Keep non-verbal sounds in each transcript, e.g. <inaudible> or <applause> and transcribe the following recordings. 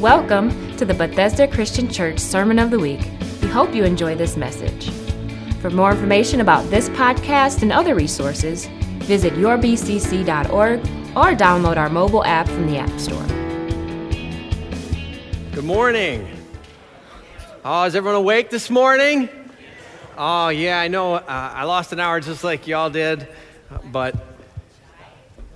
Welcome to the Bethesda Christian Church Sermon of the Week. We hope you enjoy this message. For more information about this podcast and other resources, visit yourbcc.org or download our mobile app from the App Store. Good morning. Oh, is everyone awake this morning? Oh, yeah, I know uh, I lost an hour just like y'all did, but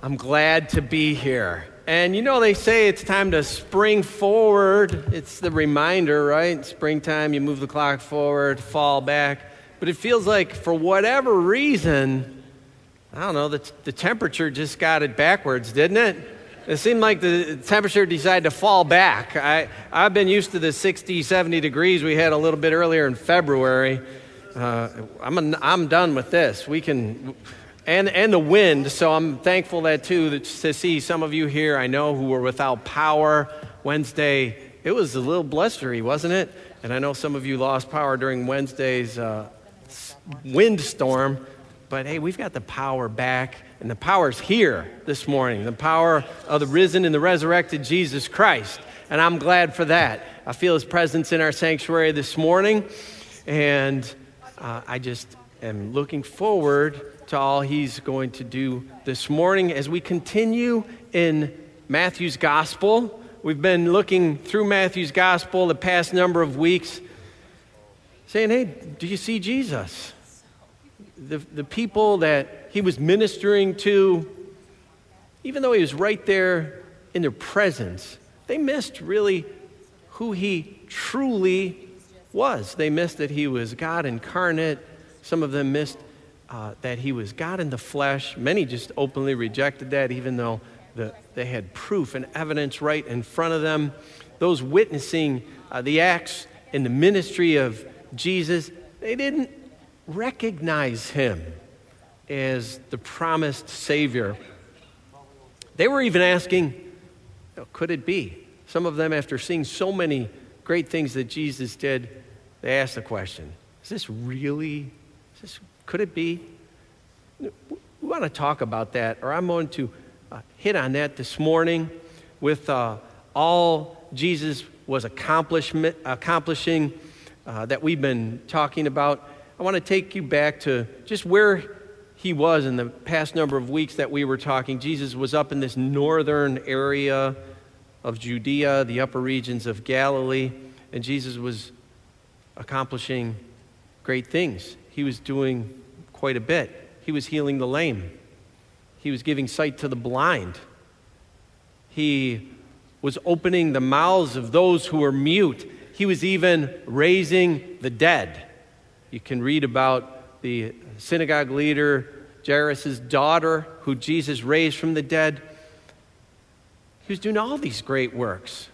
I'm glad to be here. And you know, they say it's time to spring forward. It's the reminder, right? Springtime, you move the clock forward, fall back. But it feels like, for whatever reason, I don't know, the, the temperature just got it backwards, didn't it? It seemed like the temperature decided to fall back. I, I've been used to the 60, 70 degrees we had a little bit earlier in February. Uh, I'm, an, I'm done with this. We can and, and the wind. So I'm thankful that too that to see some of you here I know who were without power Wednesday. It was a little blustery, wasn't it? And I know some of you lost power during Wednesday's uh, windstorm. But hey, we've got the power back, and the power's here this morning. The power of the risen and the resurrected Jesus Christ. And I'm glad for that. I feel his presence in our sanctuary this morning, and uh, I just am looking forward to all he's going to do this morning as we continue in Matthew's gospel. We've been looking through Matthew's gospel the past number of weeks, saying, Hey, do you see Jesus? The, the people that he was ministering to, even though he was right there in their presence, they missed really who he truly was. They missed that he was God incarnate. Some of them missed uh, that he was God in the flesh. Many just openly rejected that, even though the, they had proof and evidence right in front of them. Those witnessing uh, the acts in the ministry of Jesus, they didn't recognize him as the promised Savior. They were even asking, could it be? Some of them, after seeing so many great things that Jesus did, they asked the question Is this really, is this could it be? We want to talk about that, or I'm going to uh, hit on that this morning with uh, all Jesus was accomplishment, accomplishing uh, that we've been talking about. I want to take you back to just where he was in the past number of weeks that we were talking. Jesus was up in this northern area of Judea, the upper regions of Galilee, and Jesus was accomplishing great things. He was doing quite a bit. He was healing the lame, he was giving sight to the blind, he was opening the mouths of those who were mute, he was even raising the dead. You can read about the synagogue leader, Jairus' daughter, who Jesus raised from the dead. He was doing all these great works.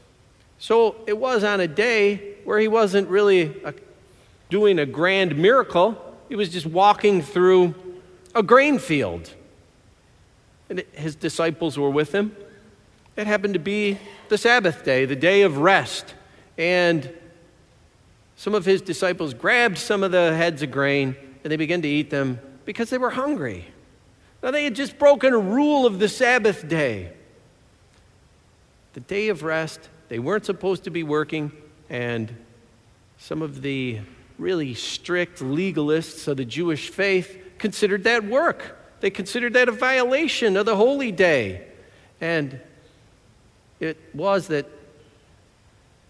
So it was on a day where he wasn't really a, doing a grand miracle. He was just walking through a grain field. And his disciples were with him. It happened to be the Sabbath day, the day of rest. And some of his disciples grabbed some of the heads of grain and they began to eat them because they were hungry. Now, they had just broken a rule of the Sabbath day. The day of rest, they weren't supposed to be working, and some of the really strict legalists of the Jewish faith considered that work. They considered that a violation of the holy day. And it was that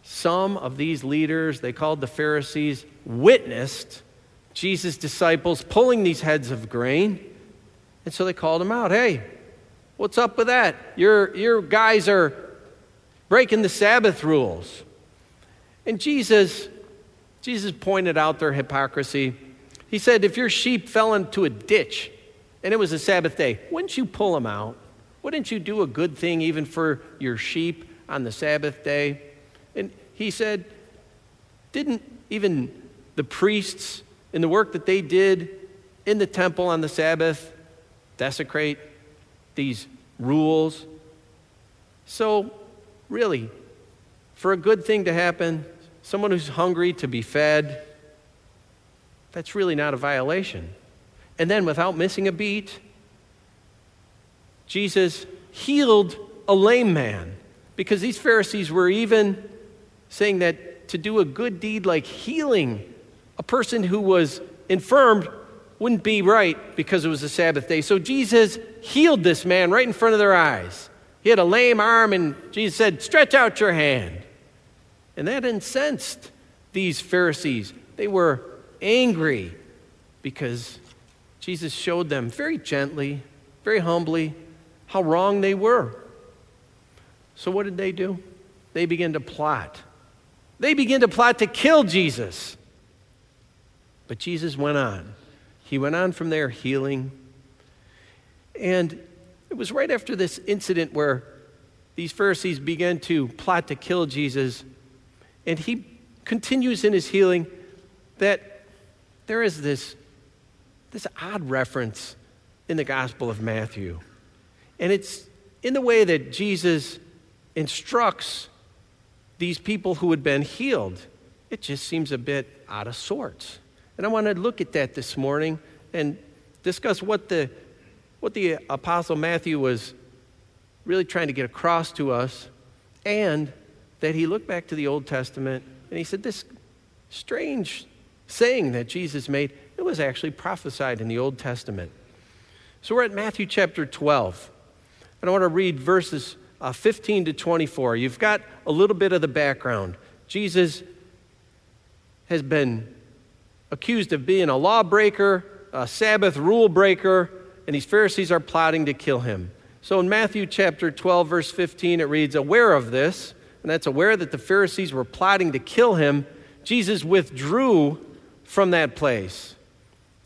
some of these leaders, they called the Pharisees, witnessed Jesus' disciples pulling these heads of grain. And so they called him out. Hey, what's up with that? Your, your guys are breaking the Sabbath rules. And Jesus Jesus pointed out their hypocrisy. He said, If your sheep fell into a ditch and it was a Sabbath day, wouldn't you pull them out? Wouldn't you do a good thing even for your sheep on the Sabbath day? And he said, Didn't even the priests in the work that they did in the temple on the Sabbath desecrate these rules? So, really, for a good thing to happen, someone who's hungry to be fed, that's really not a violation. And then, without missing a beat, Jesus healed a lame man because these Pharisees were even saying that to do a good deed like healing a person who was infirmed wouldn't be right because it was a Sabbath day. So Jesus healed this man right in front of their eyes. He had a lame arm, and Jesus said, Stretch out your hand. And that incensed these Pharisees. They were angry because Jesus showed them very gently, very humbly, how wrong they were. So, what did they do? They began to plot. They began to plot to kill Jesus. But Jesus went on. He went on from there healing. And it was right after this incident where these Pharisees began to plot to kill Jesus. And he continues in his healing that there is this, this odd reference in the Gospel of Matthew. And it's in the way that Jesus instructs these people who had been healed. It just seems a bit out of sorts. And I want to look at that this morning and discuss what the, what the Apostle Matthew was really trying to get across to us, and that he looked back to the Old Testament and he said, This strange saying that Jesus made, it was actually prophesied in the Old Testament. So we're at Matthew chapter 12. And I want to read verses uh, 15 to 24. You've got a little bit of the background. Jesus has been accused of being a lawbreaker, a Sabbath rule breaker, and these Pharisees are plotting to kill him. So in Matthew chapter 12, verse 15, it reads, Aware of this, and that's aware that the Pharisees were plotting to kill him, Jesus withdrew from that place.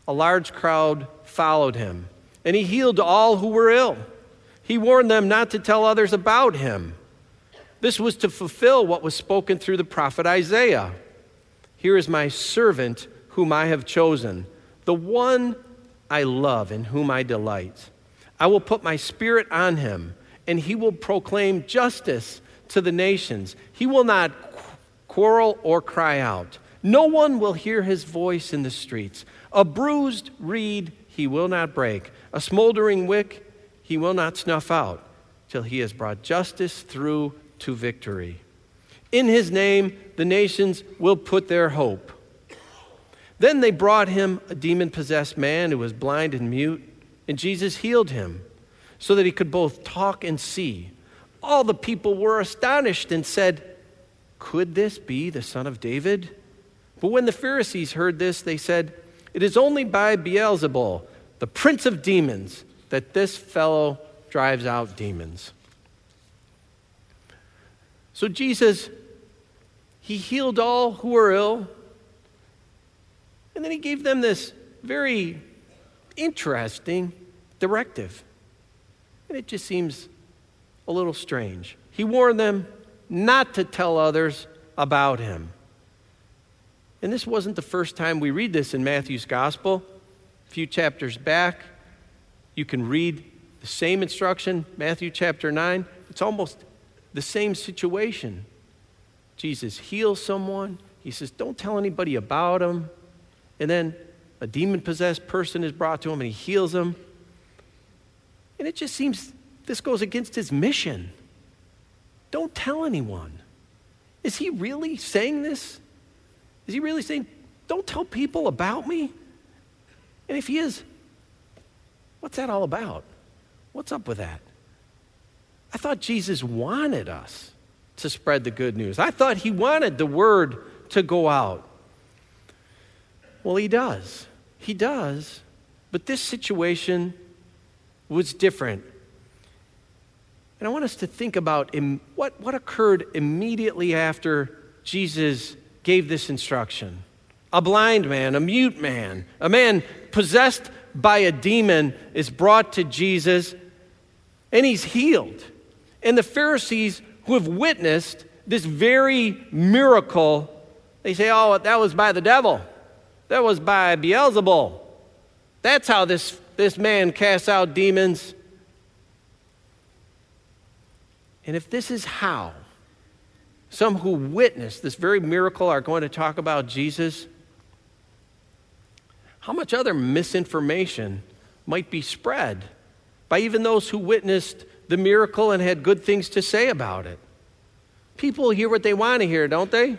A large crowd followed him, and he healed all who were ill. He warned them not to tell others about him. This was to fulfill what was spoken through the prophet Isaiah. Here is my servant whom I have chosen, the one I love, in whom I delight. I will put my spirit on him, and he will proclaim justice to the nations. He will not quarrel or cry out. No one will hear his voice in the streets. A bruised reed he will not break, a smoldering wick he will not snuff out, till he has brought justice through to victory. In his name, the nations will put their hope. Then they brought him a demon possessed man who was blind and mute, and Jesus healed him so that he could both talk and see. All the people were astonished and said, Could this be the son of David? But when the Pharisees heard this, they said, It is only by Beelzebul, the prince of demons, that this fellow drives out demons. So Jesus, he healed all who were ill and then he gave them this very interesting directive. And it just seems a little strange. He warned them not to tell others about him. And this wasn't the first time we read this in Matthew's gospel. A few chapters back, you can read the same instruction, Matthew chapter 9. It's almost the same situation. Jesus heals someone. He says, Don't tell anybody about him. And then a demon possessed person is brought to him and he heals them. And it just seems this goes against his mission. Don't tell anyone. Is he really saying this? Is he really saying, don't tell people about me? And if he is, what's that all about? What's up with that? I thought Jesus wanted us to spread the good news. I thought he wanted the word to go out. Well, he does. He does. But this situation was different. And I want us to think about what, what occurred immediately after Jesus gave this instruction. A blind man, a mute man, a man possessed by a demon is brought to Jesus and he's healed. And the Pharisees who have witnessed this very miracle, they say, oh, that was by the devil. That was by Beelzebul. That's how this, this man casts out demons. And if this is how some who witnessed this very miracle are going to talk about Jesus, how much other misinformation might be spread by even those who witnessed the miracle and had good things to say about it? People hear what they want to hear, don't they?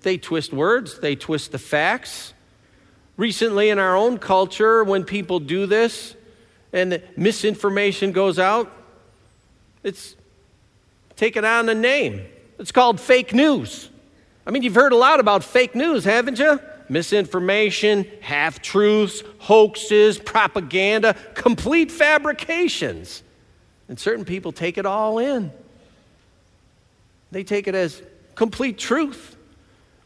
They twist words, they twist the facts. Recently, in our own culture, when people do this and misinformation goes out, it's taken on a name. It's called fake news. I mean, you've heard a lot about fake news, haven't you? Misinformation, half truths, hoaxes, propaganda, complete fabrications. And certain people take it all in. They take it as complete truth.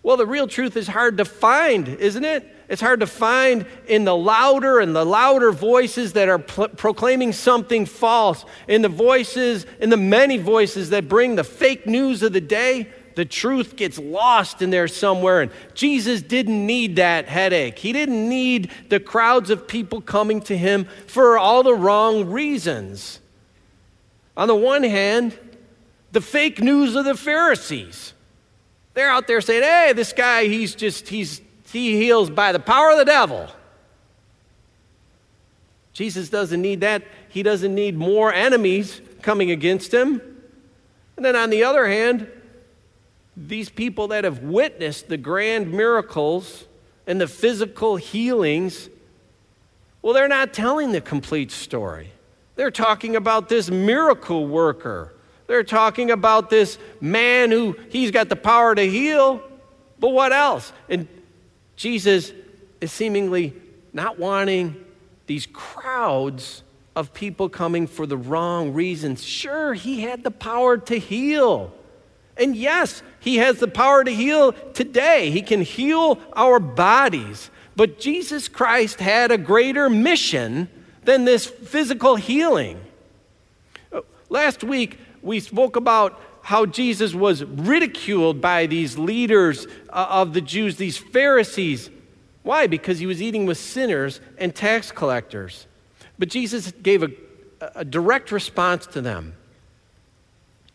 Well, the real truth is hard to find, isn't it? It's hard to find in the louder and the louder voices that are pl- proclaiming something false, in the voices, in the many voices that bring the fake news of the day. The truth gets lost in there somewhere. And Jesus didn't need that headache. He didn't need the crowds of people coming to him for all the wrong reasons. On the one hand, the fake news of the Pharisees. They're out there saying, hey, this guy, he's just, he's, he heals by the power of the devil. Jesus doesn't need that. He doesn't need more enemies coming against him. And then on the other hand, these people that have witnessed the grand miracles and the physical healings, well, they're not telling the complete story. They're talking about this miracle worker they're talking about this man who he's got the power to heal, but what else? And Jesus is seemingly not wanting these crowds of people coming for the wrong reasons. Sure, he had the power to heal. And yes, he has the power to heal today. He can heal our bodies. But Jesus Christ had a greater mission than this physical healing. Last week, we spoke about how Jesus was ridiculed by these leaders uh, of the Jews, these Pharisees. Why? Because he was eating with sinners and tax collectors. But Jesus gave a, a direct response to them.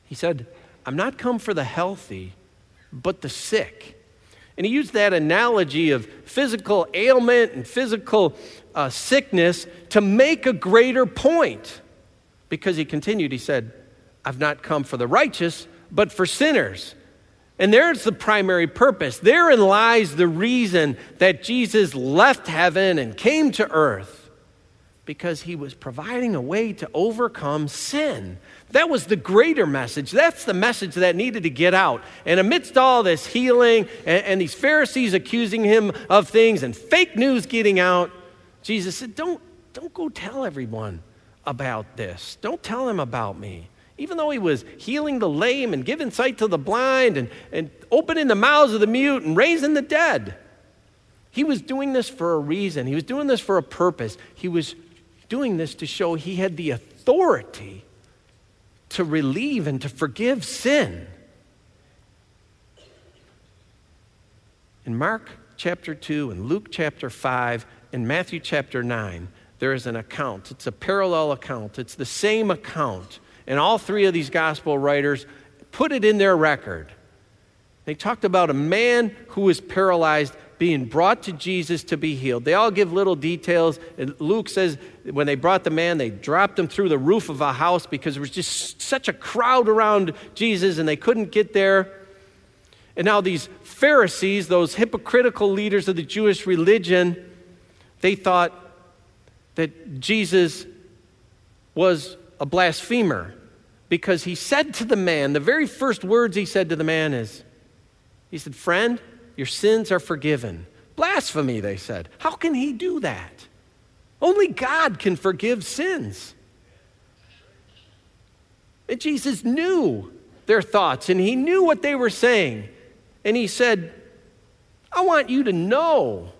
He said, I'm not come for the healthy, but the sick. And he used that analogy of physical ailment and physical uh, sickness to make a greater point. Because he continued, he said, I've not come for the righteous, but for sinners. And there's the primary purpose. Therein lies the reason that Jesus left heaven and came to earth, because he was providing a way to overcome sin. That was the greater message. That's the message that needed to get out. And amidst all this healing and, and these Pharisees accusing him of things and fake news getting out, Jesus said, Don't, don't go tell everyone about this. Don't tell them about me even though he was healing the lame and giving sight to the blind and, and opening the mouths of the mute and raising the dead, he was doing this for a reason. He was doing this for a purpose. He was doing this to show he had the authority to relieve and to forgive sin. In Mark chapter 2 and Luke chapter 5 and Matthew chapter 9, there is an account. It's a parallel account, it's the same account and all three of these gospel writers put it in their record. They talked about a man who was paralyzed being brought to Jesus to be healed. They all give little details. And Luke says when they brought the man, they dropped him through the roof of a house because there was just such a crowd around Jesus and they couldn't get there. And now these Pharisees, those hypocritical leaders of the Jewish religion, they thought that Jesus was a blasphemer because he said to the man, the very first words he said to the man is, he said, Friend, your sins are forgiven. Blasphemy, they said. How can he do that? Only God can forgive sins. And Jesus knew their thoughts and he knew what they were saying. And he said, I want you to know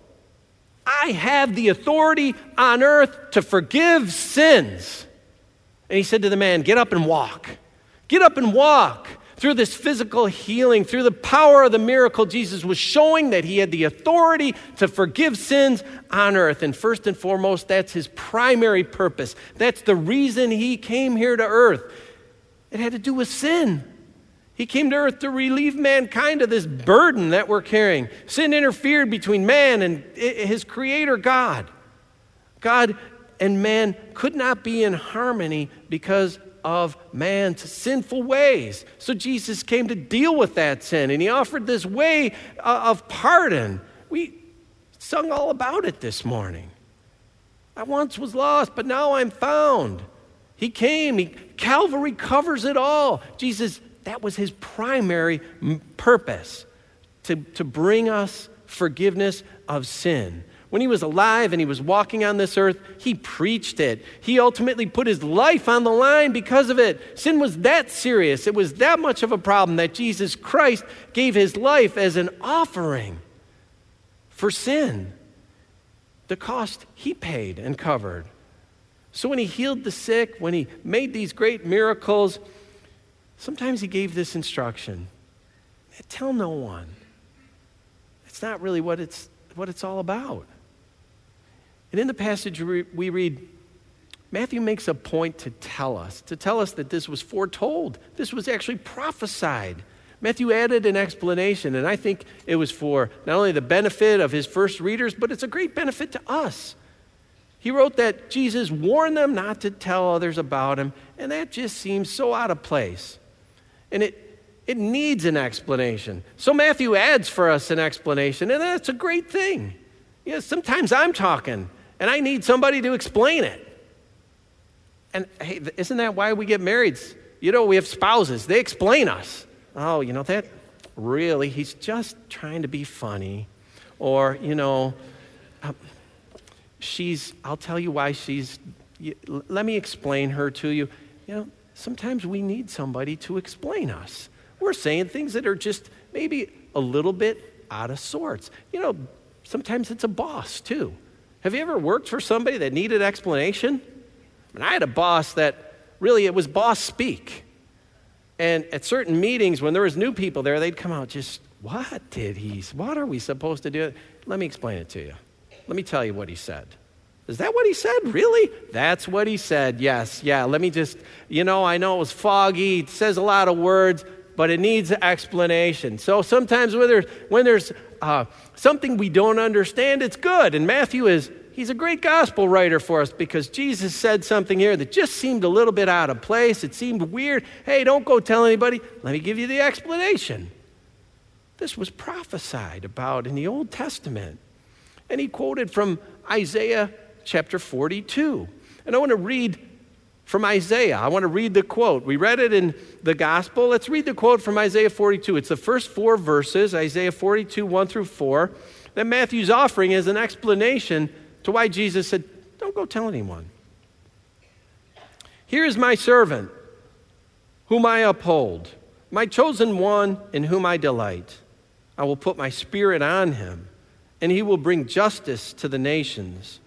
I have the authority on earth to forgive sins. And he said to the man, Get up and walk. Get up and walk. Through this physical healing, through the power of the miracle, Jesus was showing that he had the authority to forgive sins on earth. And first and foremost, that's his primary purpose. That's the reason he came here to earth. It had to do with sin. He came to earth to relieve mankind of this burden that we're carrying. Sin interfered between man and his creator, God. God and man could not be in harmony because of man's sinful ways. So Jesus came to deal with that sin, and he offered this way uh, of pardon. We sung all about it this morning. I once was lost, but now I'm found. He came, he, Calvary covers it all. Jesus, that was his primary purpose to, to bring us forgiveness of sin. When he was alive and he was walking on this earth, he preached it. He ultimately put his life on the line because of it. Sin was that serious, it was that much of a problem that Jesus Christ gave his life as an offering for sin. The cost he paid and covered. So when he healed the sick, when he made these great miracles, sometimes he gave this instruction tell no one. It's not really what it's, what it's all about. And in the passage we read, Matthew makes a point to tell us, to tell us that this was foretold. This was actually prophesied. Matthew added an explanation, and I think it was for not only the benefit of his first readers, but it's a great benefit to us. He wrote that Jesus warned them not to tell others about him, and that just seems so out of place. And it, it needs an explanation. So Matthew adds for us an explanation, and that's a great thing. You know, sometimes I'm talking, and I need somebody to explain it. And hey, isn't that why we get married? You know, we have spouses, they explain us. Oh, you know, that really, he's just trying to be funny. Or, you know, um, she's, I'll tell you why she's, let me explain her to you. You know, sometimes we need somebody to explain us. We're saying things that are just maybe a little bit out of sorts. You know, sometimes it's a boss too. Have you ever worked for somebody that needed explanation? I, mean, I had a boss that really it was boss speak. And at certain meetings, when there was new people there, they'd come out just, what did he, what are we supposed to do? Let me explain it to you. Let me tell you what he said. Is that what he said? Really? That's what he said. Yes. Yeah. Let me just, you know, I know it was foggy. It says a lot of words, but it needs explanation. So sometimes when there's, when there's uh, something we don't understand, it's good. And Matthew is, he's a great gospel writer for us because Jesus said something here that just seemed a little bit out of place. It seemed weird. Hey, don't go tell anybody. Let me give you the explanation. This was prophesied about in the Old Testament. And he quoted from Isaiah chapter 42. And I want to read from Isaiah. I want to read the quote. We read it in the gospel. Let's read the quote from Isaiah 42. It's the first four verses, Isaiah 42, 1 through 4, that Matthew's offering as an explanation to why Jesus said, Don't go tell anyone. Here is my servant, whom I uphold, my chosen one in whom I delight. I will put my spirit on him and he will bring justice to the nations.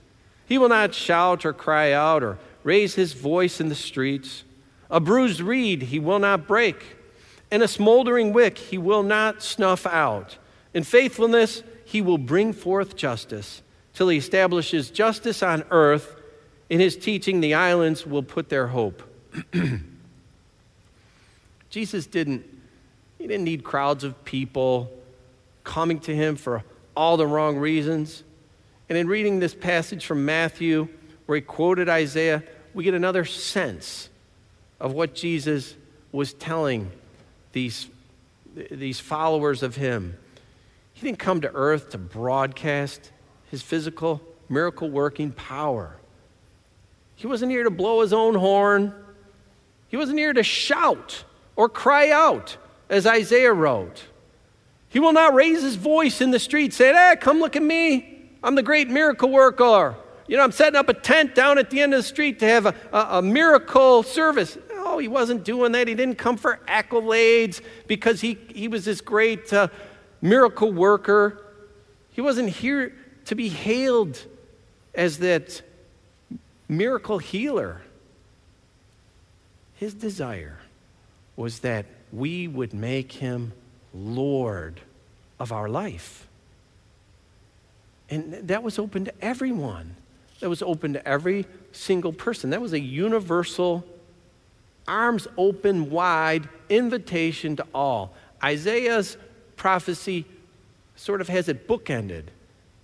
He will not shout or cry out or raise his voice in the streets. A bruised reed he will not break, and a smoldering wick he will not snuff out. In faithfulness he will bring forth justice till he establishes justice on earth. In his teaching, the islands will put their hope. <clears throat> Jesus didn't, he didn't need crowds of people coming to him for all the wrong reasons. And in reading this passage from Matthew, where he quoted Isaiah, we get another sense of what Jesus was telling these, these followers of him. He didn't come to earth to broadcast his physical, miracle working power. He wasn't here to blow his own horn. He wasn't here to shout or cry out, as Isaiah wrote. He will not raise his voice in the street saying, Hey, come look at me. I'm the great miracle worker. You know, I'm setting up a tent down at the end of the street to have a, a, a miracle service. No, he wasn't doing that. He didn't come for accolades because he, he was this great uh, miracle worker. He wasn't here to be hailed as that miracle healer. His desire was that we would make him Lord of our life. And that was open to everyone. That was open to every single person. That was a universal, arms open wide invitation to all. Isaiah's prophecy sort of has it bookended,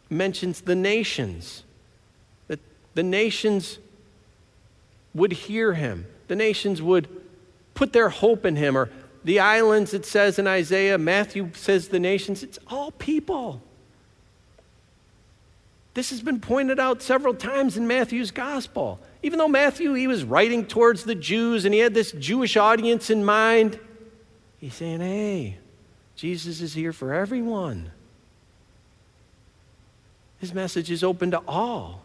mentions the nations, that the nations would hear him, the nations would put their hope in him. Or the islands, it says in Isaiah, Matthew says the nations, it's all people. This has been pointed out several times in Matthew's gospel. Even though Matthew, he was writing towards the Jews and he had this Jewish audience in mind, he's saying, hey, Jesus is here for everyone. His message is open to all.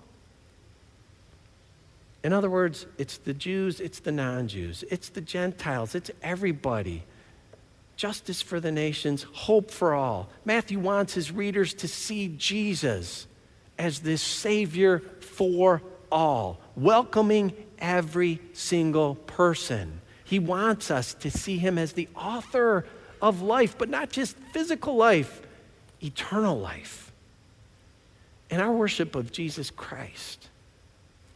In other words, it's the Jews, it's the non Jews, it's the Gentiles, it's everybody. Justice for the nations, hope for all. Matthew wants his readers to see Jesus as this Savior for all, welcoming every single person. He wants us to see him as the author of life, but not just physical life, eternal life. And our worship of Jesus Christ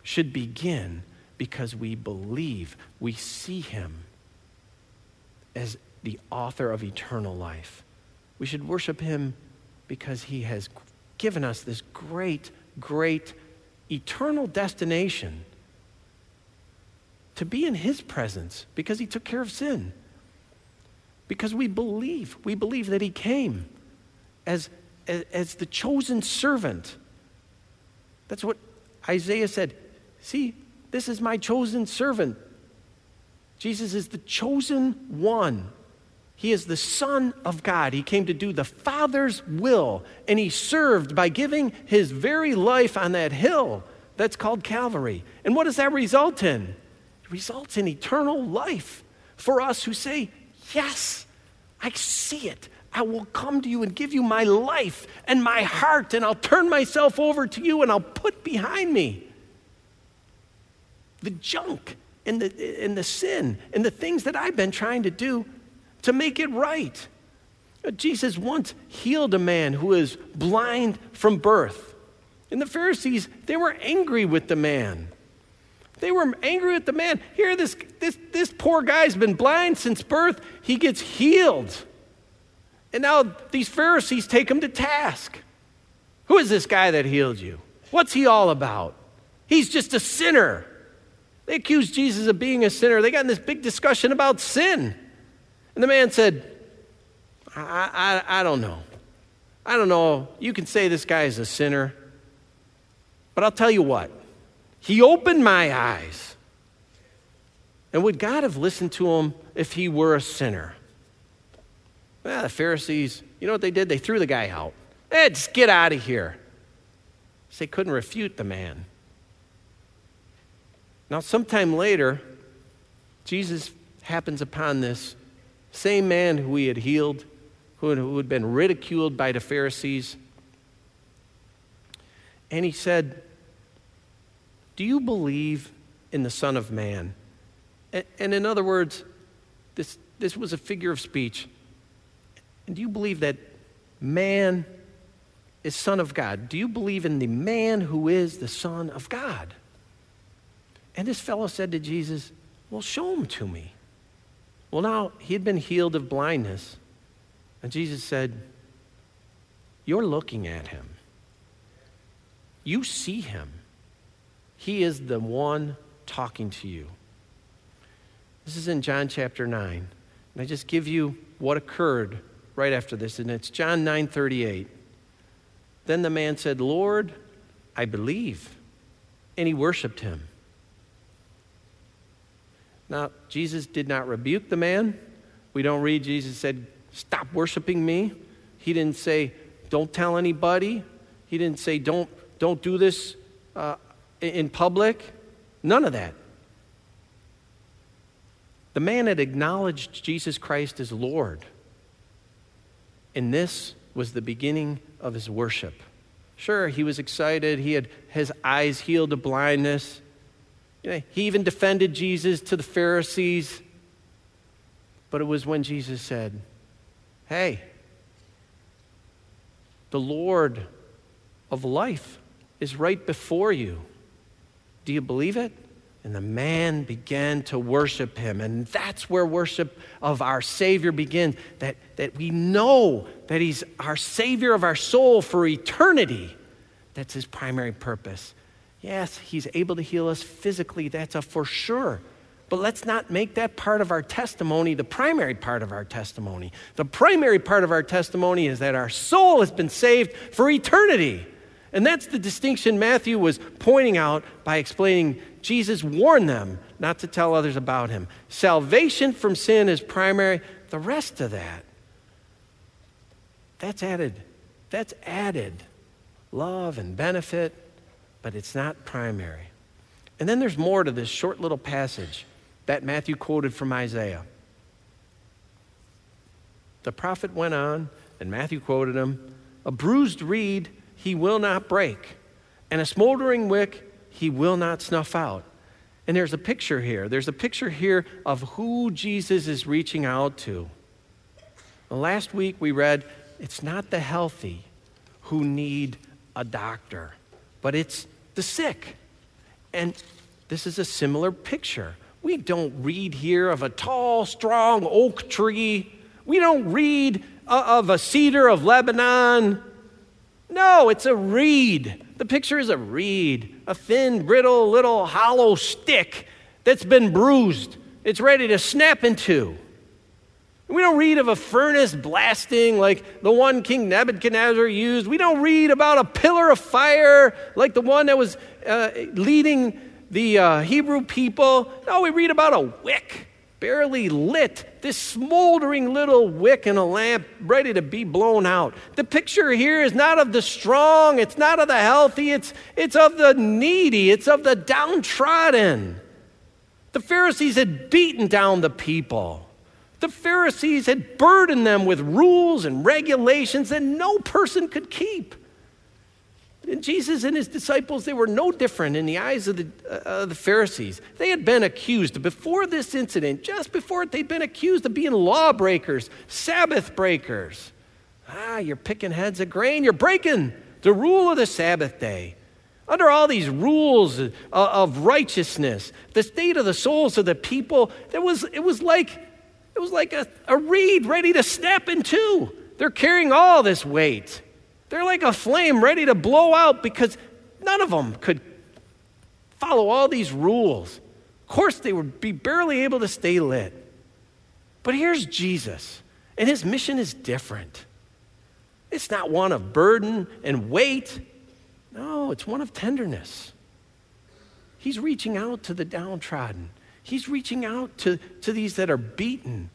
should begin because we believe we see him as the author of eternal life. We should worship him because he has given us this great, great eternal destination to be in his presence because he took care of sin. Because we believe, we believe that he came as, as, the chosen servant. That's what Isaiah said. See, this is my chosen servant. Jesus is the chosen one. He is the Son of God. He came to do the Father's will, and he served by giving his very life on that hill that's called Calvary. And what does that result in? It results in eternal life for us who say, Yes, I see it. I will come to you and give you my life and my heart, and I'll turn myself over to you and I'll put behind me the junk and the, and the sin and the things that I've been trying to do to make it right. Jesus once healed a man who was blind from birth. And the Pharisees, they were angry with the man. They were angry with the man. Here, this, this, this poor guy's been blind since birth. He gets healed. And now these Pharisees take him to task. Who is this guy that healed you? What's he all about? He's just a sinner. They accused Jesus of being a sinner. They got in this big discussion about sin. And the man said, I, I, I don't know. I don't know. You can say this guy is a sinner, but I'll tell you what. He opened my eyes. And would God have listened to him if he were a sinner? Well, the Pharisees, you know what they did? They threw the guy out. Hey, just get out of here. So they couldn't refute the man. Now, sometime later, Jesus happens upon this same man who he had healed, who had, been ridiculed by the Pharisees. And he said, Do you believe in the Son of Man? And, and in other words, this, this was a figure of speech. And do you believe that man is Son of God? Do you believe in the man who is the Son of God? And this fellow said to Jesus, Well, show him to me. Well, now he had been healed of blindness. And Jesus said, You're looking at him. You see him. He is the one talking to you. This is in John chapter 9. And I just give you what occurred right after this, and it's John 9 38. Then the man said, Lord, I believe. And he worshiped him. Now, Jesus did not rebuke the man. We don't read Jesus said, Stop worshiping me. He didn't say, Don't tell anybody. He didn't say, Don't, don't do this uh, in public. None of that. The man had acknowledged Jesus Christ as Lord. And this was the beginning of his worship. Sure, he was excited. He had his eyes healed of blindness. You know, he even defended Jesus to the Pharisees. But it was when Jesus said, Hey, the Lord of life is right before you. Do you believe it? And the man began to worship him. And that's where worship of our Savior begins that, that we know that He's our Savior of our soul for eternity. That's His primary purpose. Yes, He's able to heal us physically, that's a for sure. But let's not make that part of our testimony the primary part of our testimony. The primary part of our testimony is that our soul has been saved for eternity. And that's the distinction Matthew was pointing out by explaining Jesus warned them not to tell others about him. Salvation from sin is primary, the rest of that, that's added. That's added love and benefit, but it's not primary. And then there's more to this short little passage that Matthew quoted from Isaiah. The prophet went on, and Matthew quoted him A bruised reed he will not break, and a smoldering wick he will not snuff out. And there's a picture here. There's a picture here of who Jesus is reaching out to. Last week we read it's not the healthy who need a doctor, but it's the sick. And this is a similar picture. We don't read here of a tall, strong oak tree. We don't read uh, of a cedar of Lebanon. No, it's a reed. The picture is a reed, a thin, brittle, little hollow stick that's been bruised. It's ready to snap in two. We don't read of a furnace blasting like the one King Nebuchadnezzar used. We don't read about a pillar of fire like the one that was uh, leading the uh, Hebrew people. No, we read about a wick, barely lit, this smoldering little wick in a lamp ready to be blown out. The picture here is not of the strong, it's not of the healthy, it's, it's of the needy, it's of the downtrodden. The Pharisees had beaten down the people. The Pharisees had burdened them with rules and regulations that no person could keep. And Jesus and his disciples, they were no different in the eyes of the, uh, the Pharisees. They had been accused before this incident, just before it, they'd been accused of being lawbreakers, Sabbath breakers. Ah, you're picking heads of grain, you're breaking the rule of the Sabbath day. Under all these rules of righteousness, the state of the souls of the people, it was, it was like it was like a, a reed ready to snap in two. They're carrying all this weight. They're like a flame ready to blow out because none of them could follow all these rules. Of course, they would be barely able to stay lit. But here's Jesus, and his mission is different. It's not one of burden and weight, no, it's one of tenderness. He's reaching out to the downtrodden, He's reaching out to, to these that are beaten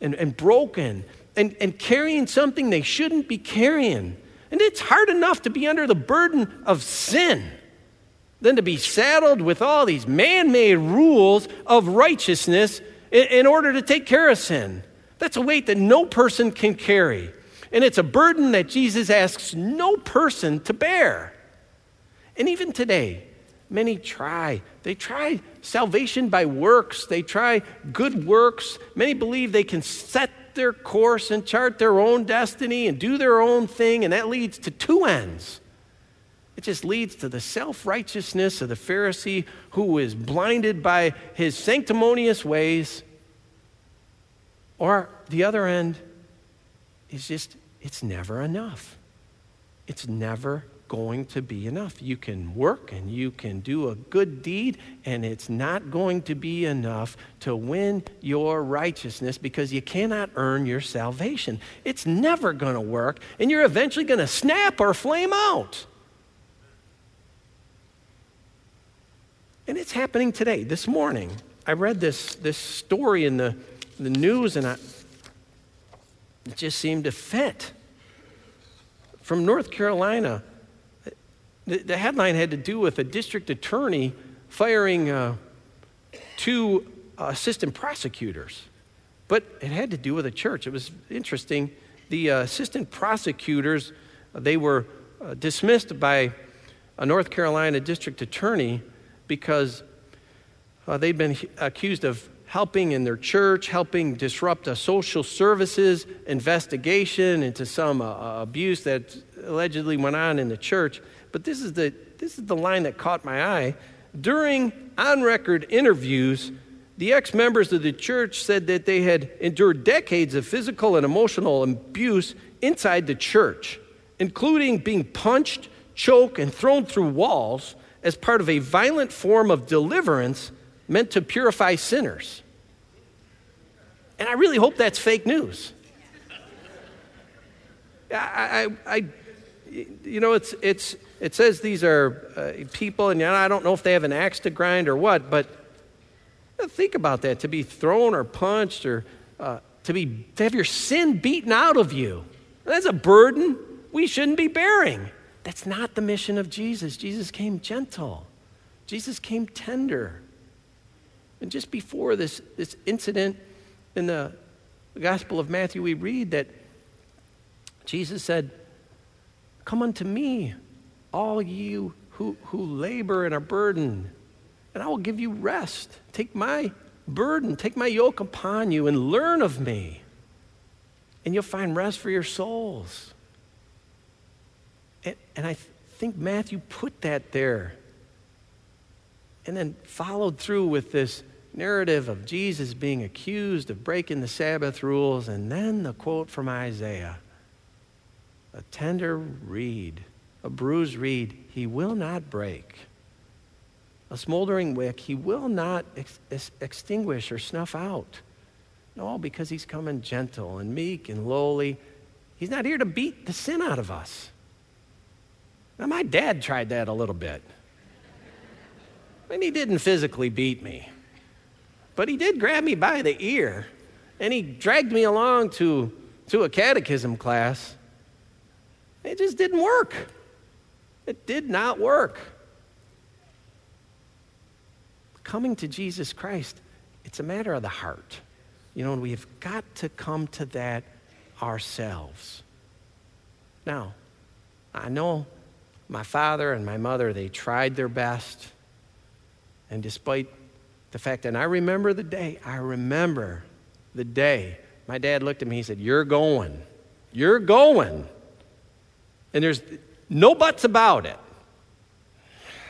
and, and broken and, and carrying something they shouldn't be carrying. And it's hard enough to be under the burden of sin than to be saddled with all these man made rules of righteousness in, in order to take care of sin. That's a weight that no person can carry. And it's a burden that Jesus asks no person to bear. And even today, many try. They try salvation by works, they try good works. Many believe they can set their course and chart their own destiny and do their own thing, and that leads to two ends. It just leads to the self righteousness of the Pharisee who is blinded by his sanctimonious ways. Or the other end is just, it's never enough. It's never going to be enough. You can work and you can do a good deed, and it's not going to be enough to win your righteousness because you cannot earn your salvation. It's never going to work, and you're eventually going to snap or flame out. And it's happening today, this morning. I read this, this story in the, the news, and I, it just seemed to fit. From North Carolina, the, the headline had to do with a district attorney firing uh, two assistant prosecutors, but it had to do with a church. It was interesting. The uh, assistant prosecutors, they were uh, dismissed by a North Carolina district attorney because uh, they'd been accused of helping in their church, helping disrupt a social services investigation into some uh, abuse that allegedly went on in the church. But this is the, this is the line that caught my eye. During on record interviews, the ex members of the church said that they had endured decades of physical and emotional abuse inside the church, including being punched, choked, and thrown through walls as part of a violent form of deliverance meant to purify sinners. And I really hope that's fake news. I, I, I you know, it's, it's, it says these are uh, people, and I don't know if they have an axe to grind or what, but think about that to be thrown or punched or uh, to, be, to have your sin beaten out of you. That's a burden we shouldn't be bearing. That's not the mission of Jesus. Jesus came gentle, Jesus came tender. And just before this, this incident in the Gospel of Matthew, we read that Jesus said, Come unto me, all you who, who labor and are burdened, and I will give you rest. Take my burden, take my yoke upon you, and learn of me, and you'll find rest for your souls. And, and I th- think Matthew put that there and then followed through with this narrative of Jesus being accused of breaking the Sabbath rules, and then the quote from Isaiah a tender reed, a bruised reed, he will not break. A smoldering wick, he will not ex- ex- extinguish or snuff out. No, because he's coming gentle and meek and lowly. He's not here to beat the sin out of us. Now, my dad tried that a little bit. And he didn't physically beat me. But he did grab me by the ear and he dragged me along to, to a catechism class. It just didn't work. It did not work. Coming to Jesus Christ, it's a matter of the heart. You know, and we've got to come to that ourselves. Now, I know my father and my mother, they tried their best. And despite the fact and I remember the day, I remember the day my dad looked at me, he said, You're going. You're going. And there's no buts about it.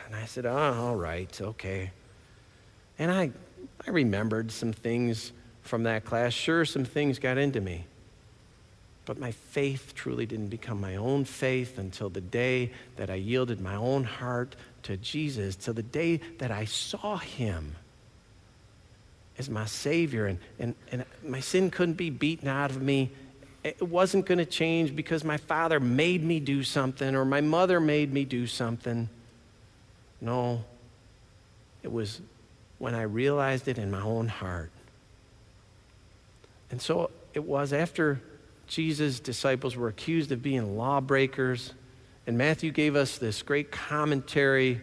And I said, Oh, all right, okay. And I, I remembered some things from that class. Sure, some things got into me. But my faith truly didn't become my own faith until the day that I yielded my own heart to Jesus, till the day that I saw him as my Savior. And, and, and my sin couldn't be beaten out of me. It wasn't going to change because my father made me do something or my mother made me do something. No, it was when I realized it in my own heart. And so it was after Jesus' disciples were accused of being lawbreakers, and Matthew gave us this great commentary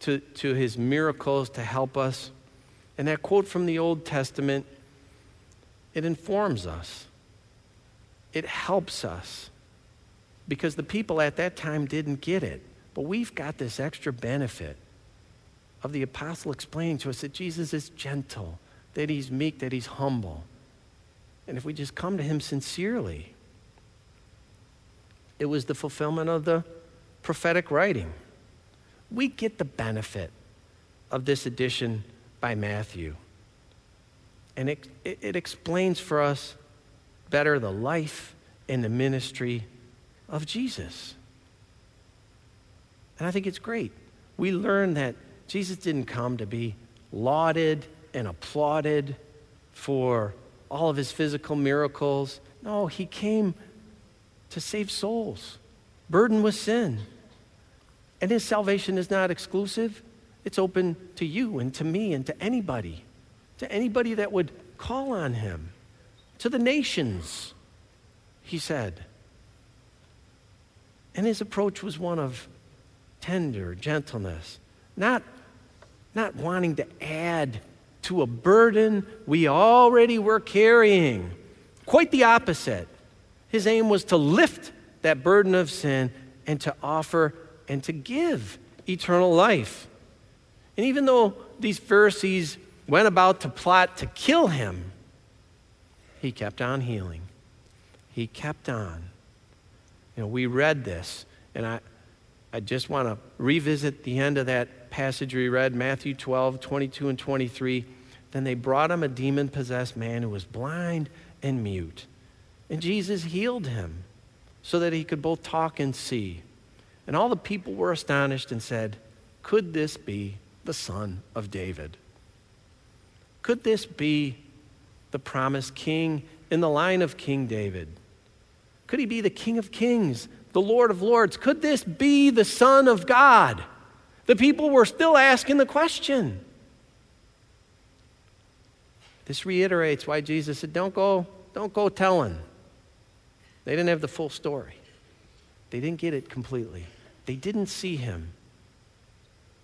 to, to his miracles to help us. And that quote from the Old Testament, it informs us, it helps us. Because the people at that time didn't get it. But we've got this extra benefit of the apostle explaining to us that Jesus is gentle, that he's meek, that he's humble. And if we just come to him sincerely, it was the fulfillment of the prophetic writing. We get the benefit of this addition by Matthew. And it, it, it explains for us better the life and the ministry of Jesus. And I think it's great. We learn that Jesus didn't come to be lauded and applauded for all of his physical miracles. No, he came to save souls, burdened with sin. And his salvation is not exclusive, it's open to you and to me and to anybody, to anybody that would call on him, to the nations, he said. And his approach was one of tender gentleness, not, not wanting to add to a burden we already were carrying. Quite the opposite. His aim was to lift that burden of sin and to offer and to give eternal life. And even though these Pharisees went about to plot to kill him, he kept on healing. He kept on. You know, we read this, and I, I just want to revisit the end of that passage we read, Matthew 12, 22 and 23. Then they brought him a demon possessed man who was blind and mute. And Jesus healed him so that he could both talk and see. And all the people were astonished and said, Could this be the son of David? Could this be the promised king in the line of King David? Could he be the King of Kings, the Lord of Lords? Could this be the Son of God? The people were still asking the question. This reiterates why Jesus said, Don't go, don't go telling. They didn't have the full story. They didn't get it completely. They didn't see him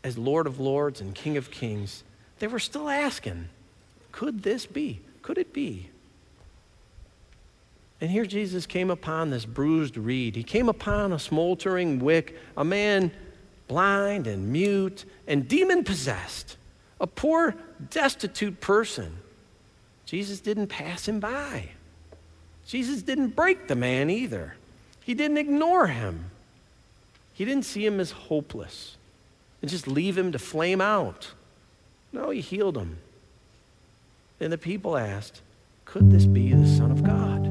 as Lord of Lords and King of Kings. They were still asking, could this be? Could it be? And here Jesus came upon this bruised reed. He came upon a smoldering wick, a man blind and mute and demon possessed, a poor, destitute person. Jesus didn't pass him by. Jesus didn't break the man either. He didn't ignore him. He didn't see him as hopeless and just leave him to flame out. No, he healed him. And the people asked, Could this be the Son of God?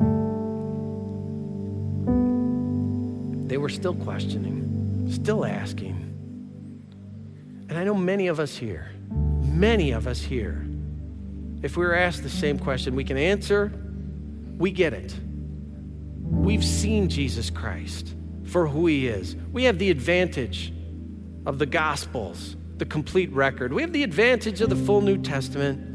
They were still questioning, still asking. And I know many of us here, many of us here, if we were asked the same question, we can answer, we get it. We've seen Jesus Christ for who he is. We have the advantage of the Gospels, the complete record. We have the advantage of the full New Testament.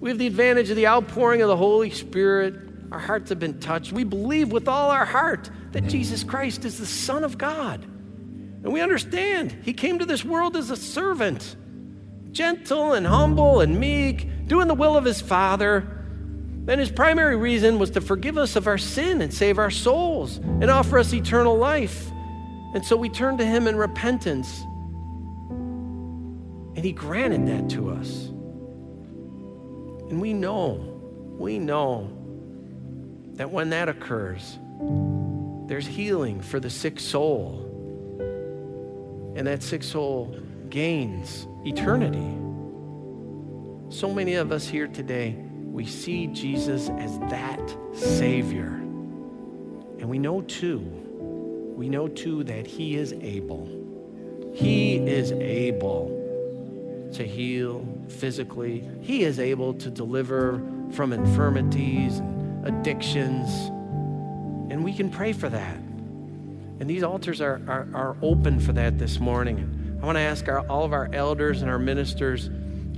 We have the advantage of the outpouring of the Holy Spirit. Our hearts have been touched. We believe with all our heart that Jesus Christ is the Son of God. And we understand He came to this world as a servant, gentle and humble and meek, doing the will of His Father. And His primary reason was to forgive us of our sin and save our souls and offer us eternal life. And so we turn to Him in repentance. And He granted that to us. And we know, we know that when that occurs, there's healing for the sick soul. And that sick soul gains eternity. So many of us here today, we see Jesus as that Savior. And we know too we know too that He is able. He is able to heal physically, He is able to deliver from infirmities and addictions. And we can pray for that. And these altars are, are, are open for that this morning. I want to ask our, all of our elders and our ministers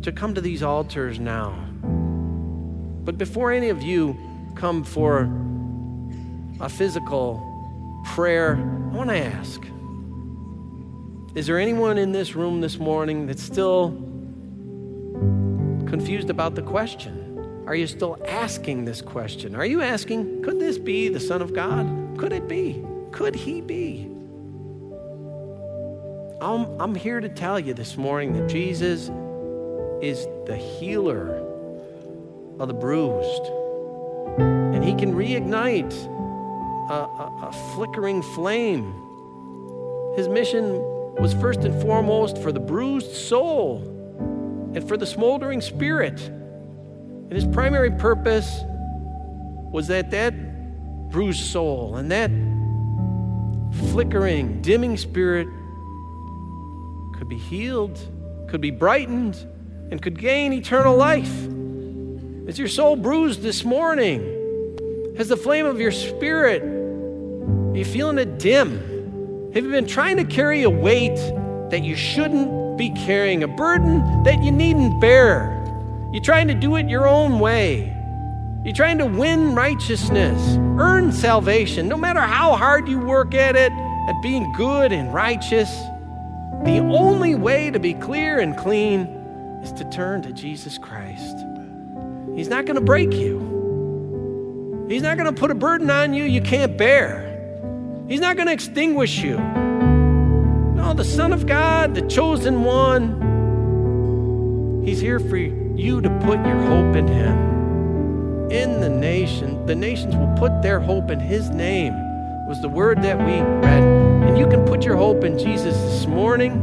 to come to these altars now. But before any of you come for a physical prayer, I want to ask Is there anyone in this room this morning that's still confused about the question? Are you still asking this question? Are you asking, could this be the Son of God? Could it be? Could he be? I'm, I'm here to tell you this morning that Jesus is the healer of the bruised. And he can reignite a, a, a flickering flame. His mission was first and foremost for the bruised soul and for the smoldering spirit. And his primary purpose was that that bruised soul and that flickering, dimming spirit could be healed, could be brightened, and could gain eternal life. Is your soul bruised this morning? Has the flame of your spirit are you feeling it dim? Have you been trying to carry a weight that you shouldn't be carrying, a burden that you needn't bear? You're trying to do it your own way. You're trying to win righteousness, earn salvation, no matter how hard you work at it, at being good and righteous. The only way to be clear and clean is to turn to Jesus Christ. He's not going to break you, He's not going to put a burden on you you can't bear. He's not going to extinguish you. No, the Son of God, the chosen one, He's here for you to put your hope in Him. In the nation, the nations will put their hope in His name, was the word that we read. And you can put your hope in Jesus this morning.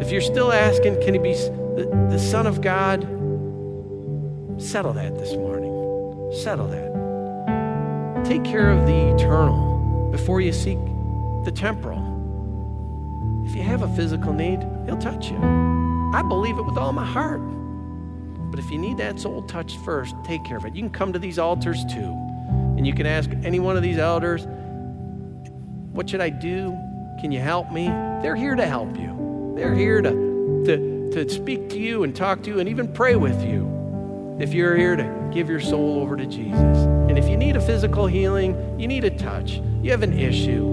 If you're still asking, can He be the, the Son of God? Settle that this morning. Settle that. Take care of the eternal before you seek the temporal. If you have a physical need, He'll touch you. I believe it with all my heart. But if you need that soul touch first, take care of it. You can come to these altars too. And you can ask any one of these elders, What should I do? Can you help me? They're here to help you. They're here to, to, to speak to you and talk to you and even pray with you if you're here to give your soul over to Jesus. And if you need a physical healing, you need a touch, you have an issue,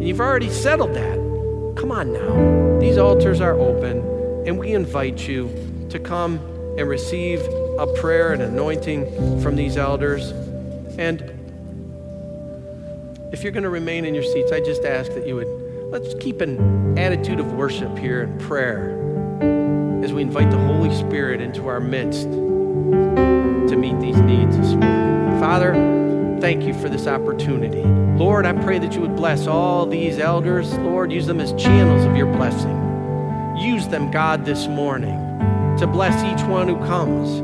and you've already settled that, come on now. These altars are open, and we invite you to come and receive a prayer and anointing from these elders. And if you're going to remain in your seats, I just ask that you would let's keep an attitude of worship here and prayer as we invite the Holy Spirit into our midst to meet these needs this morning. Father, thank you for this opportunity. Lord, I pray that you would bless all these elders. Lord, use them as channels of your blessing. Use them, God, this morning to bless each one who comes.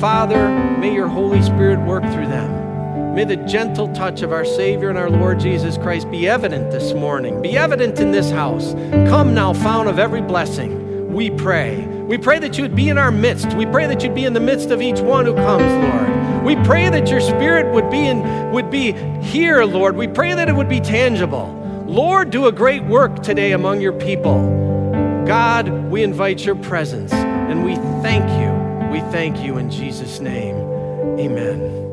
Father, may your Holy Spirit work through them. May the gentle touch of our Savior and our Lord Jesus Christ be evident this morning, be evident in this house. Come now, fount of every blessing, we pray. We pray that you would be in our midst. We pray that you'd be in the midst of each one who comes, Lord. We pray that your spirit would be in would be here, Lord. We pray that it would be tangible. Lord, do a great work today among your people. God, we invite your presence and we thank you. We thank you in Jesus' name. Amen.